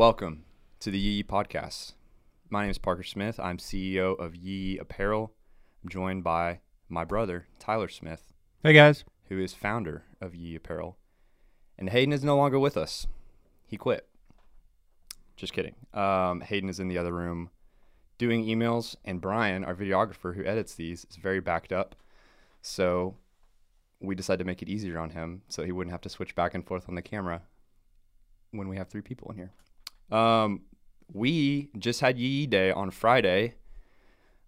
welcome to the Yee Podcast. My name is Parker Smith. I'm CEO of Yee Apparel. I'm joined by my brother, Tyler Smith, Hey guys. who is founder of Yee Apparel. And Hayden is no longer with us. He quit. Just kidding. Um, Hayden is in the other room doing emails, and Brian, our videographer who edits these, is very backed up. So we decided to make it easier on him so he wouldn't have to switch back and forth on the camera when we have three people in here. Um, we just had Yee Day on Friday.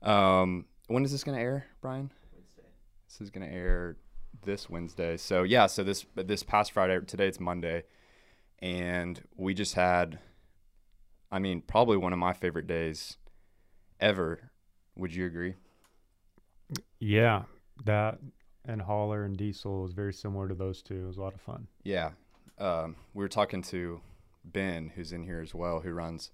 Um, when is this going to air, Brian? Wednesday. This is going to air this Wednesday. So yeah, so this this past Friday, today it's Monday, and we just had, I mean, probably one of my favorite days ever. Would you agree? Yeah, that and Holler and Diesel was very similar to those two. It was a lot of fun. Yeah. Um, we were talking to Ben, who's in here as well, who runs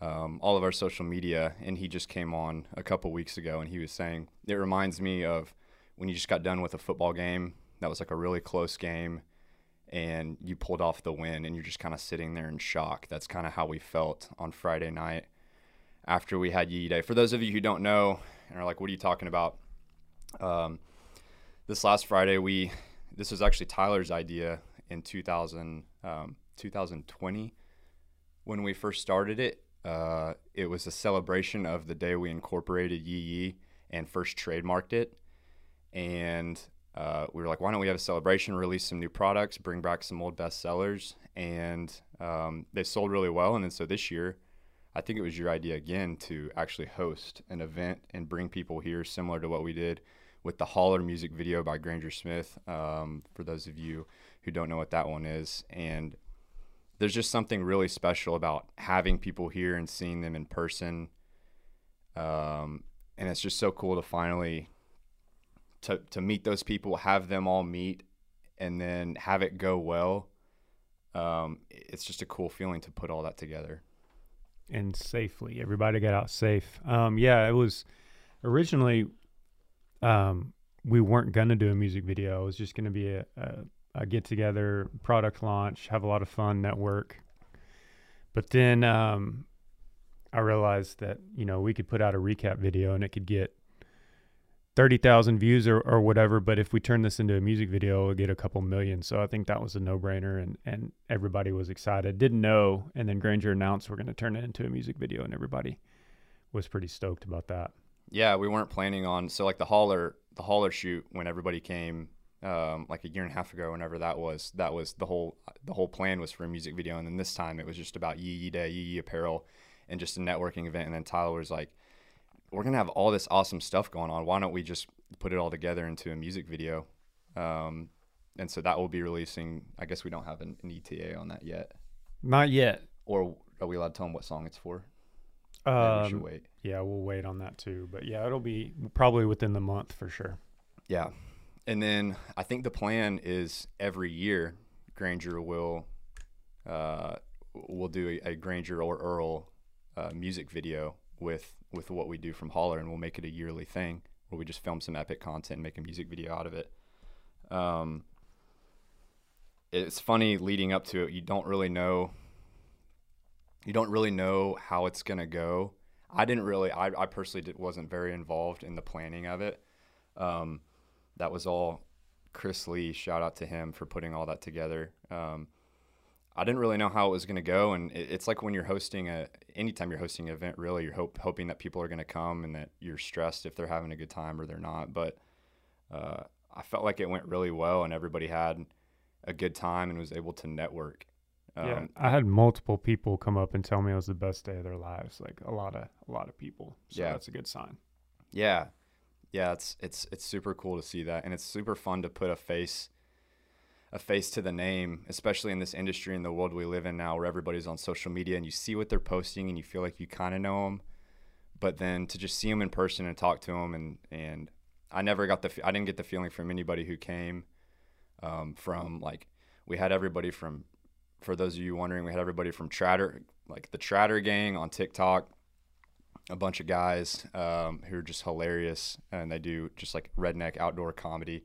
um, all of our social media, and he just came on a couple weeks ago, and he was saying it reminds me of when you just got done with a football game that was like a really close game, and you pulled off the win, and you're just kind of sitting there in shock. That's kind of how we felt on Friday night after we had Yee Day. For those of you who don't know and are like, "What are you talking about?" Um, this last Friday, we this was actually Tyler's idea in 2000, um, 2020 when we first started it. Uh, it was a celebration of the day we incorporated Yee Yee and first trademarked it. And uh, we were like, why don't we have a celebration, release some new products, bring back some old bestsellers? And um, they sold really well. And then so this year, I think it was your idea again to actually host an event and bring people here, similar to what we did with the Holler music video by Granger Smith. Um, for those of you who don't know what that one is, and there's just something really special about having people here and seeing them in person. Um, and it's just so cool to finally to to meet those people, have them all meet, and then have it go well. Um, it's just a cool feeling to put all that together. And safely. Everybody got out safe. Um, yeah, it was originally um, we weren't gonna do a music video. It was just gonna be a, a, a get together, product launch, have a lot of fun, network. But then um, I realized that you know we could put out a recap video and it could get thirty thousand views or, or whatever. But if we turn this into a music video, we'll get a couple million. So I think that was a no brainer, and and everybody was excited. Didn't know, and then Granger announced we're going to turn it into a music video, and everybody was pretty stoked about that. Yeah, we weren't planning on so like the Holler the Holler shoot when everybody came um, like a year and a half ago, whenever that was, that was the whole the whole plan was for a music video, and then this time it was just about Yee Yee Day, Yee Yee Apparel, and just a networking event. And then Tyler was like, "We're gonna have all this awesome stuff going on. Why don't we just put it all together into a music video?" Um, and so that will be releasing. I guess we don't have an, an ETA on that yet, Not yet. or are we allowed to tell them what song it's for? Maybe we should Um, wait. yeah, we'll wait on that too. But yeah, it'll be probably within the month for sure. Yeah. And then I think the plan is every year Granger will uh, will do a, Granger or Earl uh, music video with with what we do from Holler, and we'll make it a yearly thing where we just film some epic content and make a music video out of it. Um, it's funny leading up to it. You don't really know. You don't really know how it's gonna go. I didn't really. I, I personally did, wasn't very involved in the planning of it. Um, that was all Chris Lee. Shout out to him for putting all that together. Um, I didn't really know how it was going to go, and it, it's like when you're hosting a, anytime you're hosting an event, really, you're hope, hoping that people are going to come and that you're stressed if they're having a good time or they're not. But uh, I felt like it went really well, and everybody had a good time and was able to network. Um, yeah, I had multiple people come up and tell me it was the best day of their lives. Like a lot of a lot of people. So Yeah. that's a good sign. Yeah, yeah, it's it's it's super cool to see that, and it's super fun to put a face, a face to the name, especially in this industry in the world we live in now, where everybody's on social media and you see what they're posting and you feel like you kind of know them, but then to just see them in person and talk to them, and and I never got the I didn't get the feeling from anybody who came, um, from like we had everybody from, for those of you wondering, we had everybody from Trotter, like the Trotter gang on TikTok a bunch of guys um, who are just hilarious and they do just like redneck outdoor comedy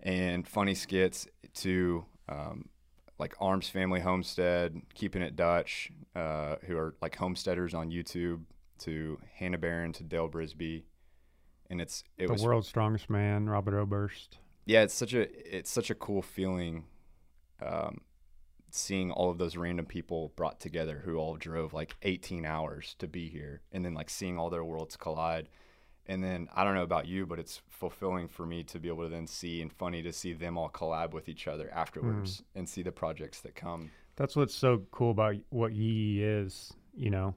and funny skits to um, like Arms Family Homestead, Keeping It Dutch, uh, who are like homesteaders on YouTube, to Hannah Barron, to Dale Brisby, and it's it the was world's strongest man, Robert Oberst. yeah, it's such a it's such a cool feeling, um, seeing all of those random people brought together who all drove like 18 hours to be here, and then like seeing all their worlds collide, and then I don't know about you, but it's fulfilling for me to be able to then see and funny to see them all collab with each other afterwards hmm. and see the projects that come. That's what's so cool about what Yee is. You know,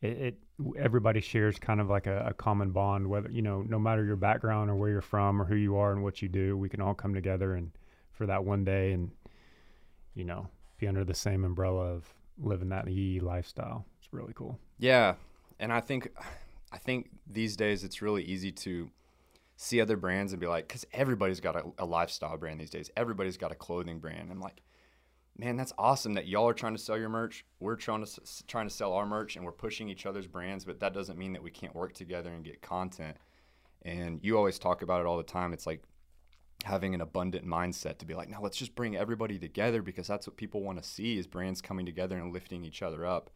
it, it everybody shares kind of like a, a common bond. Whether you know, no matter your background or where you're from or who you are and what you do, we can all come together and for that one day and you know be under the same umbrella of living that Yee lifestyle. It's really cool. Yeah, and I think I think these days it's really easy to see other brands and be like, because everybody's got a, a lifestyle brand these days. Everybody's got a clothing brand. I'm like, man, that's awesome that y'all are trying to sell your merch. We're trying to trying to sell our merch, and we're pushing each other's brands. But that doesn't mean that we can't work together and get content. And you always talk about it all the time. It's like having an abundant mindset to be like, no, let's just bring everybody together because that's what people want to see is brands coming together and lifting each other up.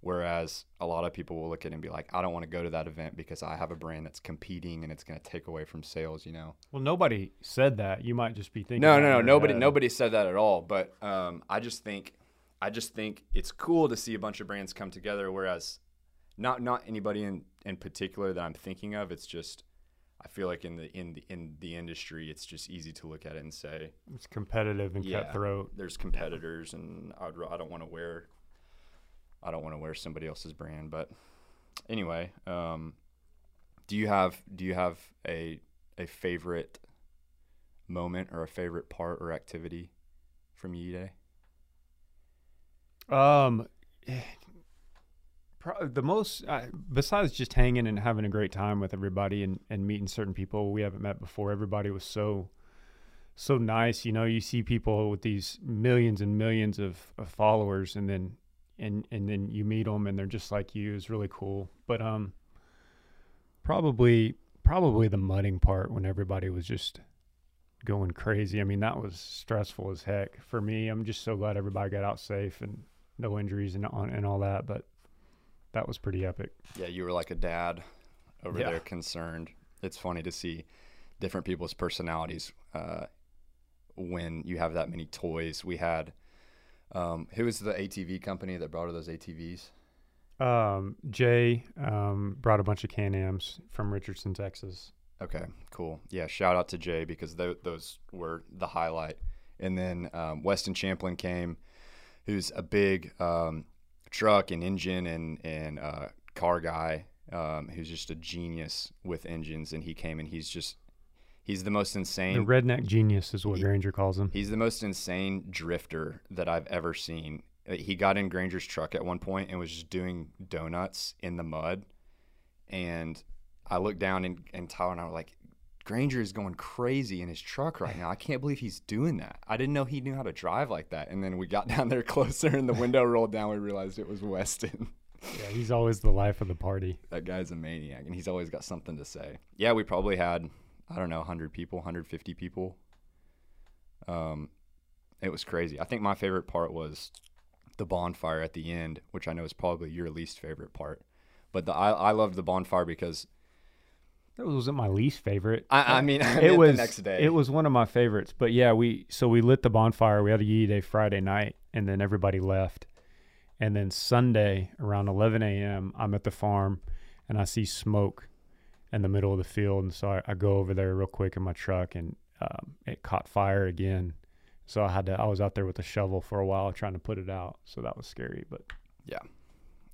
Whereas a lot of people will look at it and be like, I don't want to go to that event because I have a brand that's competing and it's going to take away from sales, you know? Well, nobody said that. You might just be thinking. No, no, no. Nobody, head. nobody said that at all. But um, I just think, I just think it's cool to see a bunch of brands come together. Whereas, not not anybody in in particular that I'm thinking of. It's just, I feel like in the in the in the industry, it's just easy to look at it and say, It's competitive and Yeah. cutthroat. there's competitors, and I'd, I don't want to wear, I don't want to wear somebody else's brand. But anyway, um, do you have do you have a a favorite moment or a favorite part or activity from Yee Day? Um, the most uh, besides just hanging and having a great time with everybody and and meeting certain people we haven't met before. Everybody was so so nice. You know, you see people with these millions and millions of, of followers, and then and and then you meet them, and they're just like you. It's really cool. But um, probably probably the mudding part when everybody was just going crazy. I mean, that was stressful as heck for me. I'm just so glad everybody got out safe and no injuries and on and all that. But that was pretty epic. Yeah, you were like a dad over Yeah. there, concerned. It's funny to see different people's personalities uh, when you have that many toys. We had um, who was the ATV company that brought those ATVs? Um, Jay um, brought a bunch of Can-Ams from Richardson, Texas. Okay, cool. Yeah, shout out to Jay because th- those were the highlight. And then um, Weston Champlin came, who's a big um, truck and engine and and uh, car guy, um, who's just a genius with engines. And he came and he's just he's the most The insane. redneck genius is what He- Granger calls him. He's the most insane drifter that I've ever seen. He got in Granger's truck at one point and was just doing donuts in the mud. And I looked down and, and Tyler and I were like, Granger is going crazy in his truck right now. I can't believe he's doing that. I didn't know he knew how to drive like that. And then we got down there closer and the window rolled down. We realized it was Weston. Yeah, he's always the life of the party. that guy's a maniac and he's always got something to say. Yeah, we probably had, I don't know, 100 people, 150 people. Um, it was crazy. I think my favorite part was the bonfire at the end, which I know is probably your least favorite part. But the I, I loved the bonfire because That wasn't my least favorite. I, I mean I it was the next day. It was one of my favorites. But yeah, we so we lit the bonfire. We had a Yee Day Friday night, and then everybody left. And then Sunday around 11 a.m., I'm at the farm, and I see smoke in the middle of the field, and so I, I go over there real quick in my truck, and um, it caught fire again. So I had to. I was out there with a shovel for a while trying to put it out. So that was scary. But yeah,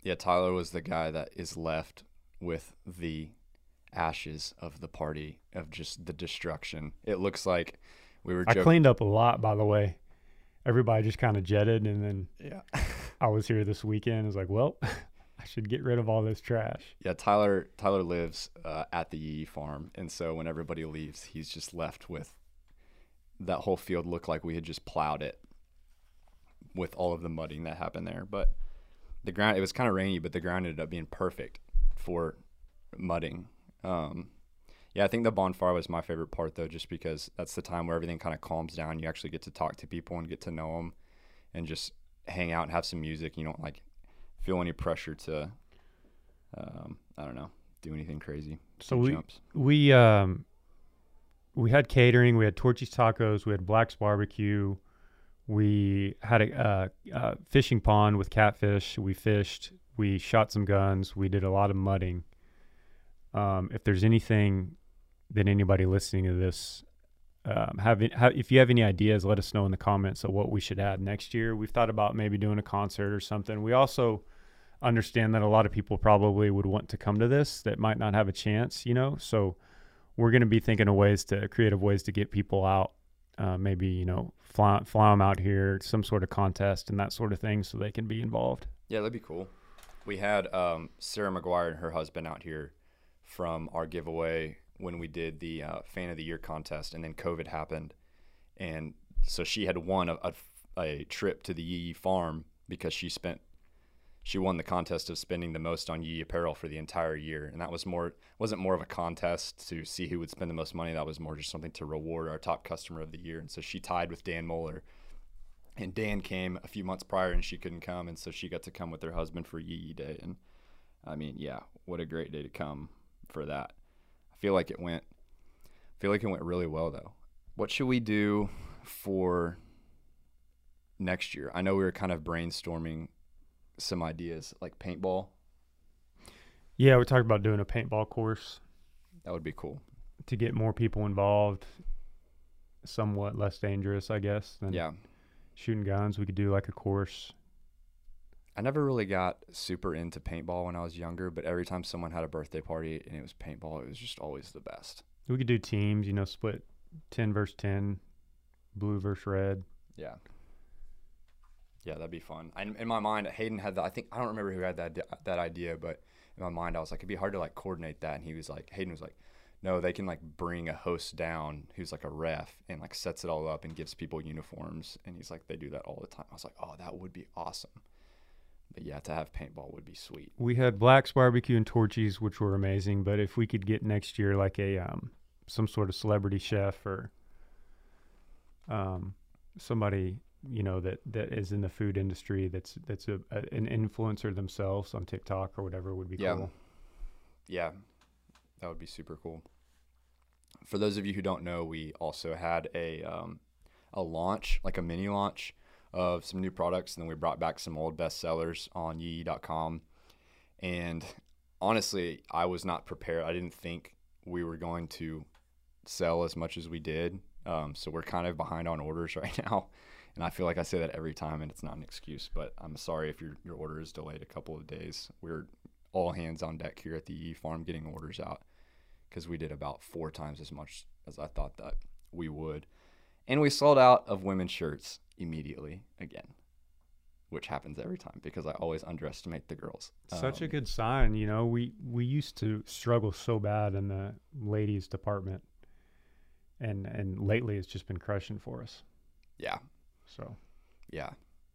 yeah, Tyler was the guy that is left with the ashes of the party of just the destruction. It looks like we were I cleaned up a lot, by the way. Everybody just kind of jetted, and then yeah. I was here this weekend. I was like, well, I should get rid of all this trash. Yeah, Tyler Tyler lives uh, at the Yee farm, and so when everybody leaves, he's just left with that whole field looked like we had just plowed it with all of the mudding that happened there. But the ground it was kind of rainy, but the ground ended up being perfect for mudding. Um, Yeah, I think the bonfire was my favorite part though, just because that's the time where everything kind of calms down. You actually get to talk to people and get to know them, and just hang out and have some music. You don't like feel any pressure to, um, I don't know, do anything crazy. So we jumps. we um we had catering. We had Torchy's Tacos. We had Black's Barbecue. We had a uh, uh, fishing pond with catfish. We fished. We shot some guns. We did a lot of mudding. Um, if there's anything that anybody listening to this um, have, have, if you have any ideas, let us know in the comments of what we should add next year. We've thought about maybe doing a concert or something. We also understand that a lot of people probably would want to come to this that might not have a chance, you know. So we're going to be thinking of ways to creative ways to get people out. Uh, maybe you know fly, fly them out here, some sort of contest and that sort of thing, so they can be involved. Yeah, that'd be cool. We had um, Sarah McGuire and her husband out here from our giveaway when we did the uh, fan of the year contest, and then COVID happened, and so she had won a, a, a trip to the Yee farm because she spent she won the contest of spending the most on Yee apparel for the entire year, and that was more wasn't more of a contest to see who would spend the most money. That was more just something to reward our top customer of the year, and so she tied with Dan Moeller. And Dan came a few months prior, and she couldn't come, and so she got to come with her husband for Yee Day. And I mean, yeah, what a great day to come for that. I feel like it went. I feel like it went really well though. What should we do for next year? I know we were kind of brainstorming some ideas like paintball. Yeah, we talked about doing a paintball course That would be cool. to get more people involved. Somewhat less dangerous, I guess, than Yeah. shooting guns. We could do like a course. I never really got super into paintball when I was younger, but every time someone had a birthday party and it was paintball, it was just always the best. We could do teams, you know, split 10 versus 10, blue versus red. Yeah. Yeah, that'd be fun. And in my mind, Hayden had that. I think I don't remember who had that that idea, but in my mind, I was like, it'd be hard to like coordinate that. And he was like, Hayden was like, no, they can like bring a host down who's like a ref and like sets it all up and gives people uniforms. And he's like, they do that all the time. I was like, oh, that would be awesome. But yeah, to have paintball would be sweet. We had Black's Barbecue and Torchy's, which were amazing. But if we could get next year like a um, some sort of celebrity chef or um, somebody you know that that is in the food industry that's that's a, a an influencer themselves on TikTok or whatever would be Yeah. cool. Yeah, that would be super cool. For those of you who don't know, we also had a um, a launch, like a mini launch of some new products, and then we brought back some old bestsellers on yee.com. And honestly, I was not prepared. I didn't think we were going to sell as much as we did. Um, so we're kind of behind on orders right now. And I feel like I say that every time, and it's not an excuse, but I'm sorry if your, your order is delayed a couple of days. We're all hands on deck here at the E farm getting orders out because we did about four times as much as I thought that we would. And we sold out of women's shirts immediately again, which happens every time because I always underestimate the girls. Such a Um, good sign, you know. We we used to struggle so bad in the ladies department, and and lately it's just been crushing for us. Yeah, So yeah,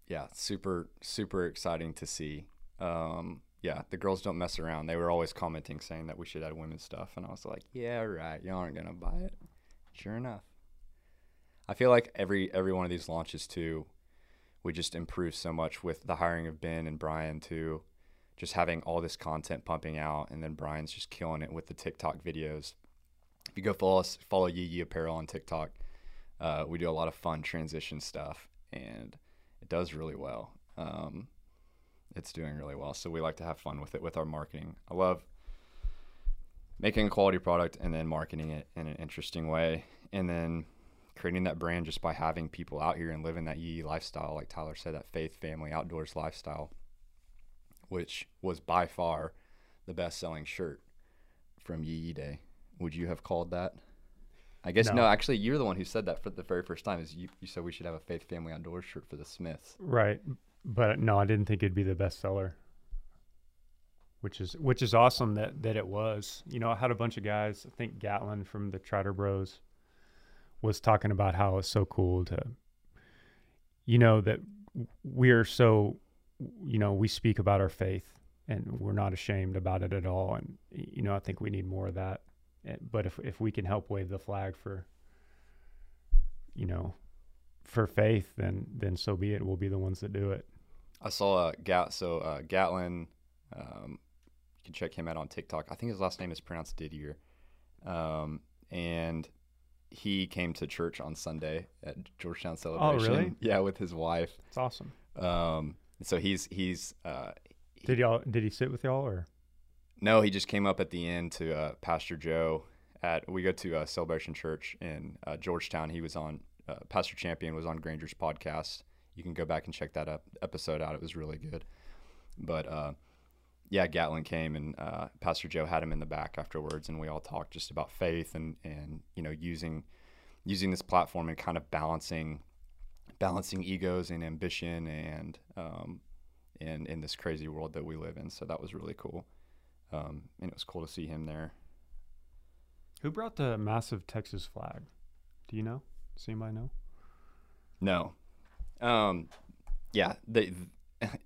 yeah. Super, super exciting to see. Um, yeah, the girls don't mess around. They were always commenting saying that we should add women's stuff, and I was like, yeah, right. Y'all aren't gonna buy it. Sure enough. I feel like every every one of these launches too, we just improve so much with the hiring of Ben and Brian too. Just having all this content pumping out, and then Brian's just killing it with the TikTok videos. If you go follow us, follow Yee Yee Apparel on TikTok. Uh, we do a lot of fun transition stuff, and it does really well. Um, it's doing really well, so we like to have fun with it with our marketing. I love making a quality product and then marketing it in an interesting way, and then creating that brand just by having people out here and living that Yee lifestyle, like Tyler said, that faith, family, outdoors lifestyle, which was by far the best-selling shirt from Yee Day. Would you have called that? I guess no. No. Actually, you're the one who said that for the very first time. Is you, you said we should have a faith, family, outdoors shirt for the Smiths? right, but no, I didn't think it'd be the bestseller. Which is which is awesome that that it was. You know, I had a bunch of guys. I think Gatlin from the Trotter Bros was talking about how it's so cool to, you know, that we are so, you know, we speak about our faith and we're not ashamed about it at all. And you know, I think we need more of that eh, but if if we can help wave the flag for, you know, for faith, then then so be it. We'll be the ones that do it. I saw uh, Gat. So uh, Gatlin, um, you can check him out on TikTok. I think his last name is pronounced Didier, um, and he came to church on Sunday at Georgetown Celebration. Oh, really? Yeah, with his wife. It's awesome. Um, so he's he's uh, Did y'all did he sit with y'all or? no, he just came up at the end to uh, Pastor Joe at we go to uh, Celebration Church in uh, Georgetown. He was on uh, Pastor Champion was on Granger's podcast. You can go back and check that up, episode out. It was really good. But uh, yeah, Gatlin came and uh, Pastor Joe had him in the back afterwards, and we all talked just about faith and and you know using using this platform and kind of balancing balancing egos and ambition and um, in in this crazy world that we live in. So that was really cool, um, and it was cool to see him there. Who brought the massive Texas flag? Do you know? Does anybody know? No, um, yeah, they,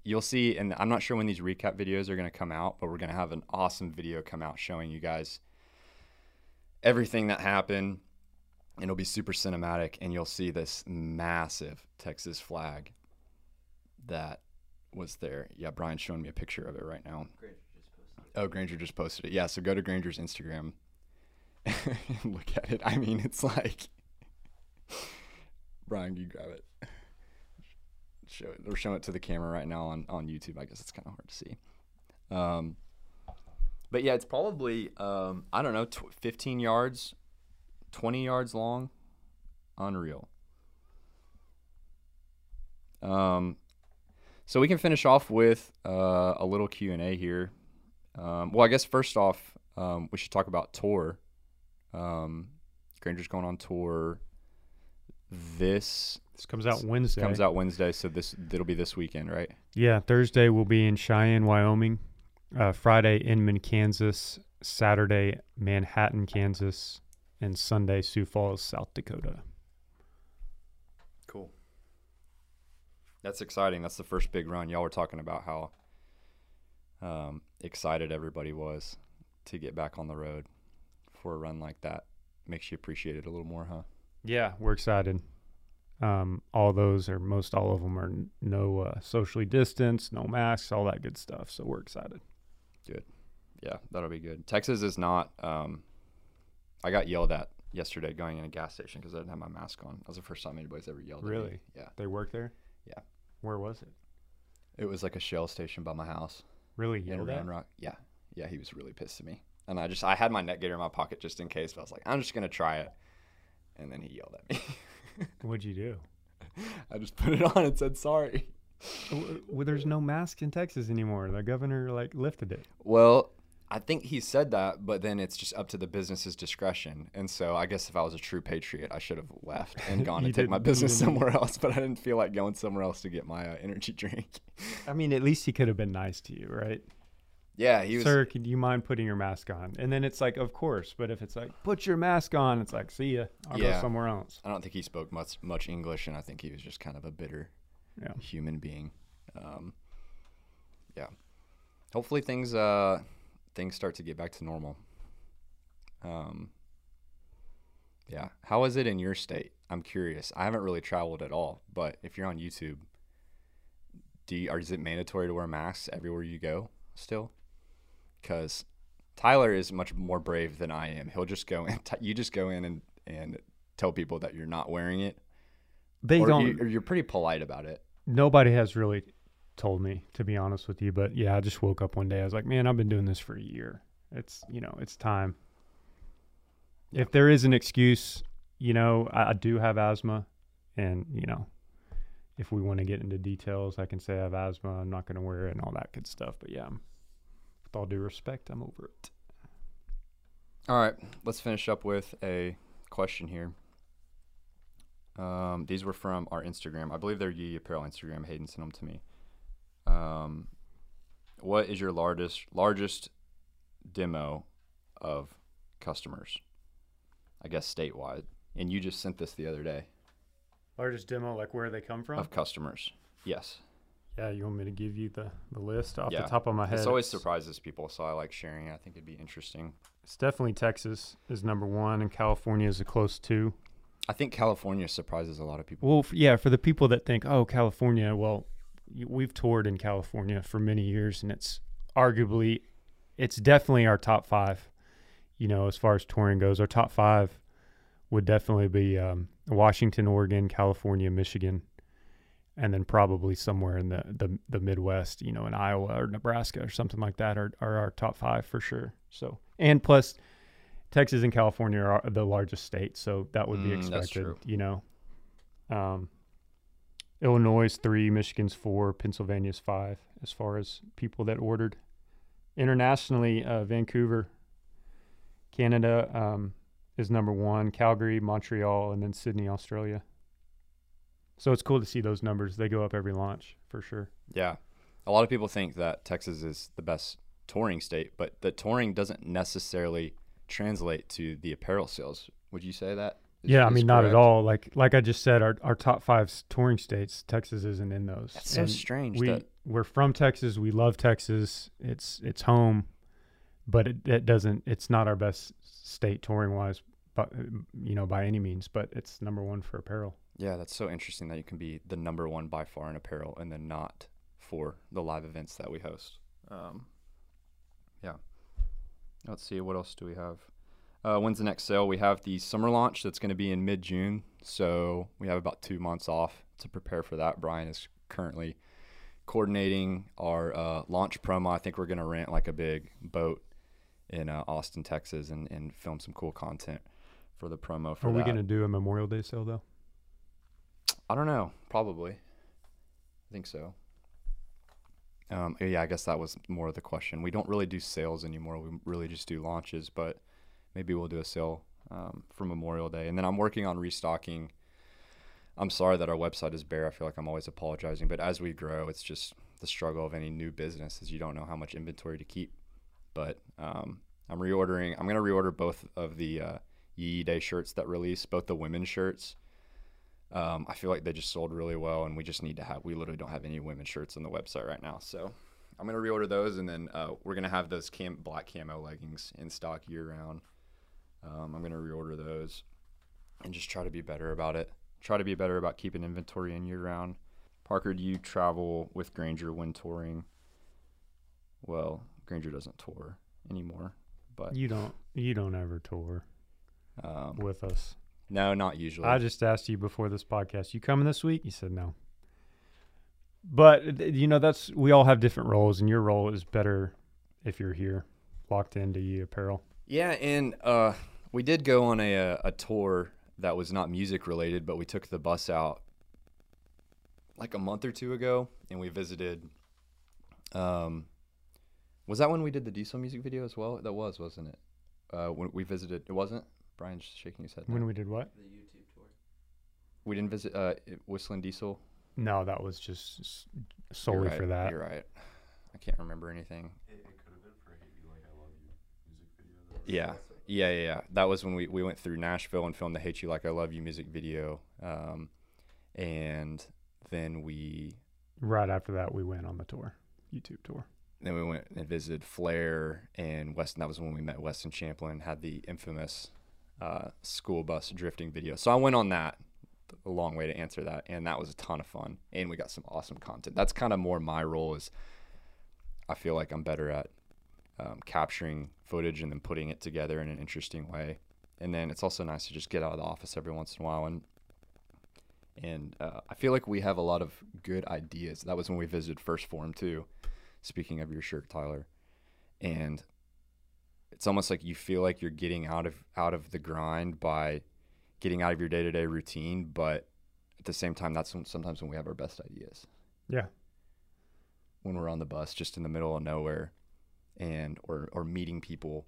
you'll see, and I'm not sure when these recap videos are going to come out, but we're going to have an awesome video come out showing you guys everything that happened. And it'll be super cinematic, and you'll see this massive Texas flag that was there. Yeah, Brian's showing me a picture of it right now. Oh, Granger just posted it. Yeah, so go to Granger's Instagram and look at it. I mean, it's like Brian, you grab it. Show it. We're showing it to the camera right now on, on YouTube. I guess it's kind of hard to see. Um, but yeah, it's probably um, I don't know, tw- 15 yards, 20 yards long. Unreal. Um, so we can finish off with uh, a little Q and A here. Um, well, I guess first off, um, we should talk about tour. Um, Granger's going on tour this This comes out Wednesday. comes out Wednesday, so this it'll be this weekend, right? Yeah, Thursday we'll be in Cheyenne, Wyoming. Uh, Friday, Inman, Kansas. Saturday, Manhattan, Kansas. And Sunday, Sioux Falls, South Dakota. Cool. That's exciting. That's the first big run. Y'all were talking about how um, excited everybody was to get back on the road for a run like that. Makes you appreciate it a little more, huh? Yeah, we're excited. Um, all those, or most all of them, are no uh, socially distanced, no masks, all that good stuff. So we're excited. Good. Yeah, that'll be good. Texas is not. Um, I got yelled at yesterday going in a gas station because I didn't have my mask on. That was the first time anybody's ever yelled at me. Really? Yeah. They work there. Yeah. Where was it? It was like a shell station by my house. Really yelled at? Rock. Yeah, yeah, he was really pissed at me, and I just I had my neck gaiter in my pocket just in case. But I was like, I'm just gonna try it, and then he yelled at me. What'd you do? I just put it on and said sorry. Well, there's no mask in Texas anymore. The governor like lifted it. Well, I think he said that, but then it's just up to the business's discretion. And so I guess if I was a true patriot, I should have left and gone and take my business somewhere else. But I didn't feel like going somewhere else to get my uh, energy drink. I mean, at least he could have been nice to you, right? Yeah, he was. Sir, could you mind putting your mask on? And then it's like, of course. But if it's like, put your mask on, it's like, see ya. I'll Yeah. go somewhere else. I don't think he spoke much much English, and I think he was just kind of a bitter Yeah. human being. Um, yeah. Hopefully things uh, things start to get back to normal. Um, yeah. How is it in your state? I'm curious. I haven't really traveled at all, but if you're on YouTube, do you, or is it mandatory to wear masks everywhere you go still? Because Tyler is much more brave than I am. He'll just go in. You just go in and and tell people that you're not wearing it, They or, don't. you, or you're pretty polite about it. nobody has really told me, to be honest with you. But yeah, I just woke up one day. I was like, man, I've been doing this for a year. It's you know, it's time. Yeah. If there is an excuse, you know, I, I do have asthma, and you know, if we want to get into details, I can say I have asthma. I'm not going to wear it and all that good stuff. But yeah, I'm, with all due respect, I'm over it. All right, let's finish up with a question here. Um, these were from our Instagram. I believe they're Yee Apparel Instagram. Hayden sent them to me. Um, what is your largest largest demo of customers? I guess statewide. And you just sent this the other day Largest demo, like where they come from? of customers. Yes. Yeah, you want me to give you the, the list off Yeah. the top of my head? This always surprises people, so I like sharing it. I think it'd be interesting. It's definitely Texas is number one, and California is a close two. I think California surprises a lot of people. Well, f- yeah, for the people that think, oh, California, well, y- we've toured in California for many years, and it's arguably, it's definitely our top five. You know, as far as touring goes, our top five would definitely be um, Washington, Oregon, California, Michigan, and then probably somewhere in the, the the Midwest. You know, in Iowa or Nebraska or something like that are are our top five for sure. So, and plus. Texas and California are the largest states, so that would be Mm, expected. You know, um, Illinois is three, Michigan's four, Pennsylvania's five, as far as people that ordered. Internationally, uh, Vancouver, Canada um, is number one, Calgary, Montreal, and then Sydney, Australia. So it's cool to see those numbers. They go up every launch for sure. Yeah. A lot of people think that Texas is the best touring state, but the touring doesn't necessarily translate to the apparel sales. Would you say that? is- yeah, I mean, not at all. Like like I just said, our our top five touring states, Texas isn't in those. That's so strange we that we're from Texas. We love Texas. It's it's home, but it, it doesn't. It's not our best state touring wise, but you know by any means. But it's number one for apparel. Yeah, that's so interesting that you can be the number one by far in apparel and then not for the live events that we host. Um, yeah. Let's see, what else do we have? Uh, when's the next sale? We have the summer launch that's going to be in mid June. So we have about two months off to prepare for that. Brian is currently coordinating our uh, launch promo. I think we're going to rent like a big boat in uh, Austin, Texas, and, and film some cool content for the promo for Are we gonna do a Memorial Day sale though? I don't know. Probably. I think so. Um, yeah, I guess that was more of the question. We don't really do sales anymore. We really just do launches, but maybe we'll do a sale um, for Memorial Day. And then I'm working on restocking. I'm sorry that our website is bare. I feel like I'm always apologizing, but as we grow, it's just the struggle of any new business is you don't know how much inventory to keep. But um, I'm reordering. I'm gonna reorder both of the uh, Yee Day shirts that release, both the women's shirts um, I feel like they just sold really well, and we just need to have. We literally don't have any women's shirts on the website right now, so I'm gonna reorder those, and then uh, we're gonna have those cam- black camo leggings in stock year round. Um, I'm gonna reorder those, and just try to be better about it. Try to be better about keeping inventory in year round. Parker, do you travel with Granger when touring? Well, Granger doesn't tour anymore, but You don't. You don't ever tour um, with us. No, not usually. I just asked you before this podcast. You coming this week? You said no. But you know that's we all have different roles, and your role is better if you're here, locked into Yee apparel. Yeah, and uh, we did go on a, a a tour that was not music related, but we took the bus out like a month or two ago, and we visited. Um, was that when we did the Diesel music video as well? That was, wasn't it? Uh, when we visited, it wasn't. Brian's shaking his head. no. When we did what? The YouTube tour. We didn't visit uh, Whistling Diesel. No, that was just s- solely right, for that. You're right. I can't remember anything. It, it could have been for "Hate You Like I Love You" music video. Yeah. Yeah, yeah, yeah. That was when we, we went through Nashville and filmed the Hate You Like I Love You music video. Um, and then we Right after that, we went on the tour, YouTube tour. then we went and visited Flair and Weston. That was when we met Weston Champlin, had the infamous uh, school bus drifting video. So I went on that, a long way to answer that, and that was a ton of fun. And we got some awesome content. That's kind of more my role is I feel like I'm better at um, capturing footage and then putting it together in an interesting way. And then it's also nice to just get out of the office every once in a while and and uh, I feel like we have a lot of good ideas. That was when we visited First Form too. Speaking of your shirt, Tyler, and it's almost like you feel like you're getting out of out of the grind by getting out of your day to day routine, but at the same time, that's when, sometimes when we have our best ideas. Yeah. When we're on the bus, just in the middle of nowhere, and or or meeting people,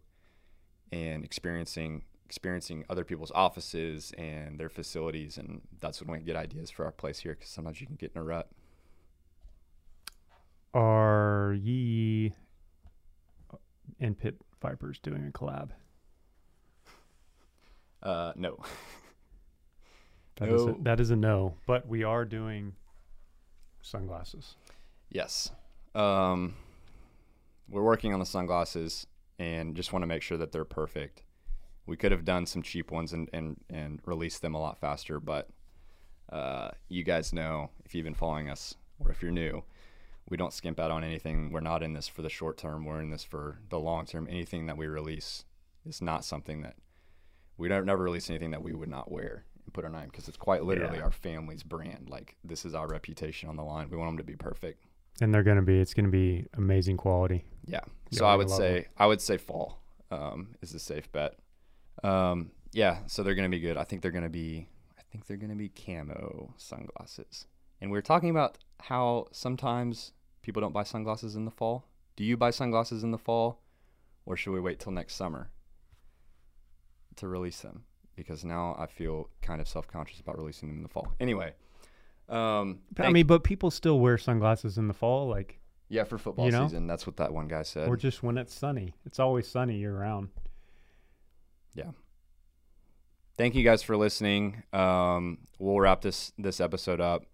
and experiencing experiencing other people's offices and their facilities, and that's when we get ideas for our place here. Because sometimes you can get in a rut. Are Yee uh, and Pit Vipers doing a collab? Uh, no. That is a, No. that is a no. But we are doing sunglasses. Yes. Um, we're working on the sunglasses and just want to make sure that they're perfect. We could have done some cheap ones and, and, and released them a lot faster, but uh, you guys know if you've been following us or if you're new, we don't skimp out on anything. We're not in this for the short term. We're in this for the long term. Anything that we release is not something that we don't never release anything that we would not wear and put our name because it's quite literally Yeah. our family's brand. Like this is our reputation on the line. We want them to be perfect. And they're gonna be. It's gonna be amazing quality. Yeah. So I would say I would say fall um, is a safe bet. Um, yeah. So they're gonna be good. I think they're gonna be. I think they're gonna be camo sunglasses. And we were talking about how sometimes people don't buy sunglasses in the fall. Do you buy sunglasses in the fall, or should we wait till next summer to release them? Because now I feel kind of self-conscious about releasing them in the fall. Anyway. Um, I mean, but people still wear sunglasses in the fall, like yeah, for football you know? season, that's what that one guy said. or just when it's sunny. It's always sunny year round. Yeah. Thank you guys for listening. Um, we'll wrap this this episode up.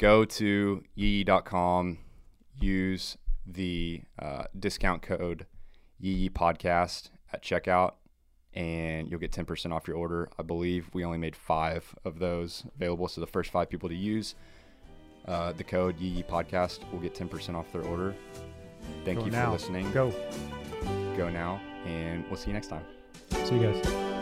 Go to yee.com, use the uh, discount code yee podcast at checkout, and you'll get ten percent off your order. I believe we only made five of those available, so the first five people to use uh, the code yee podcast will get ten percent off their order. Thank Go you now. for listening. Go. Go now, and we'll see you next time. See you guys.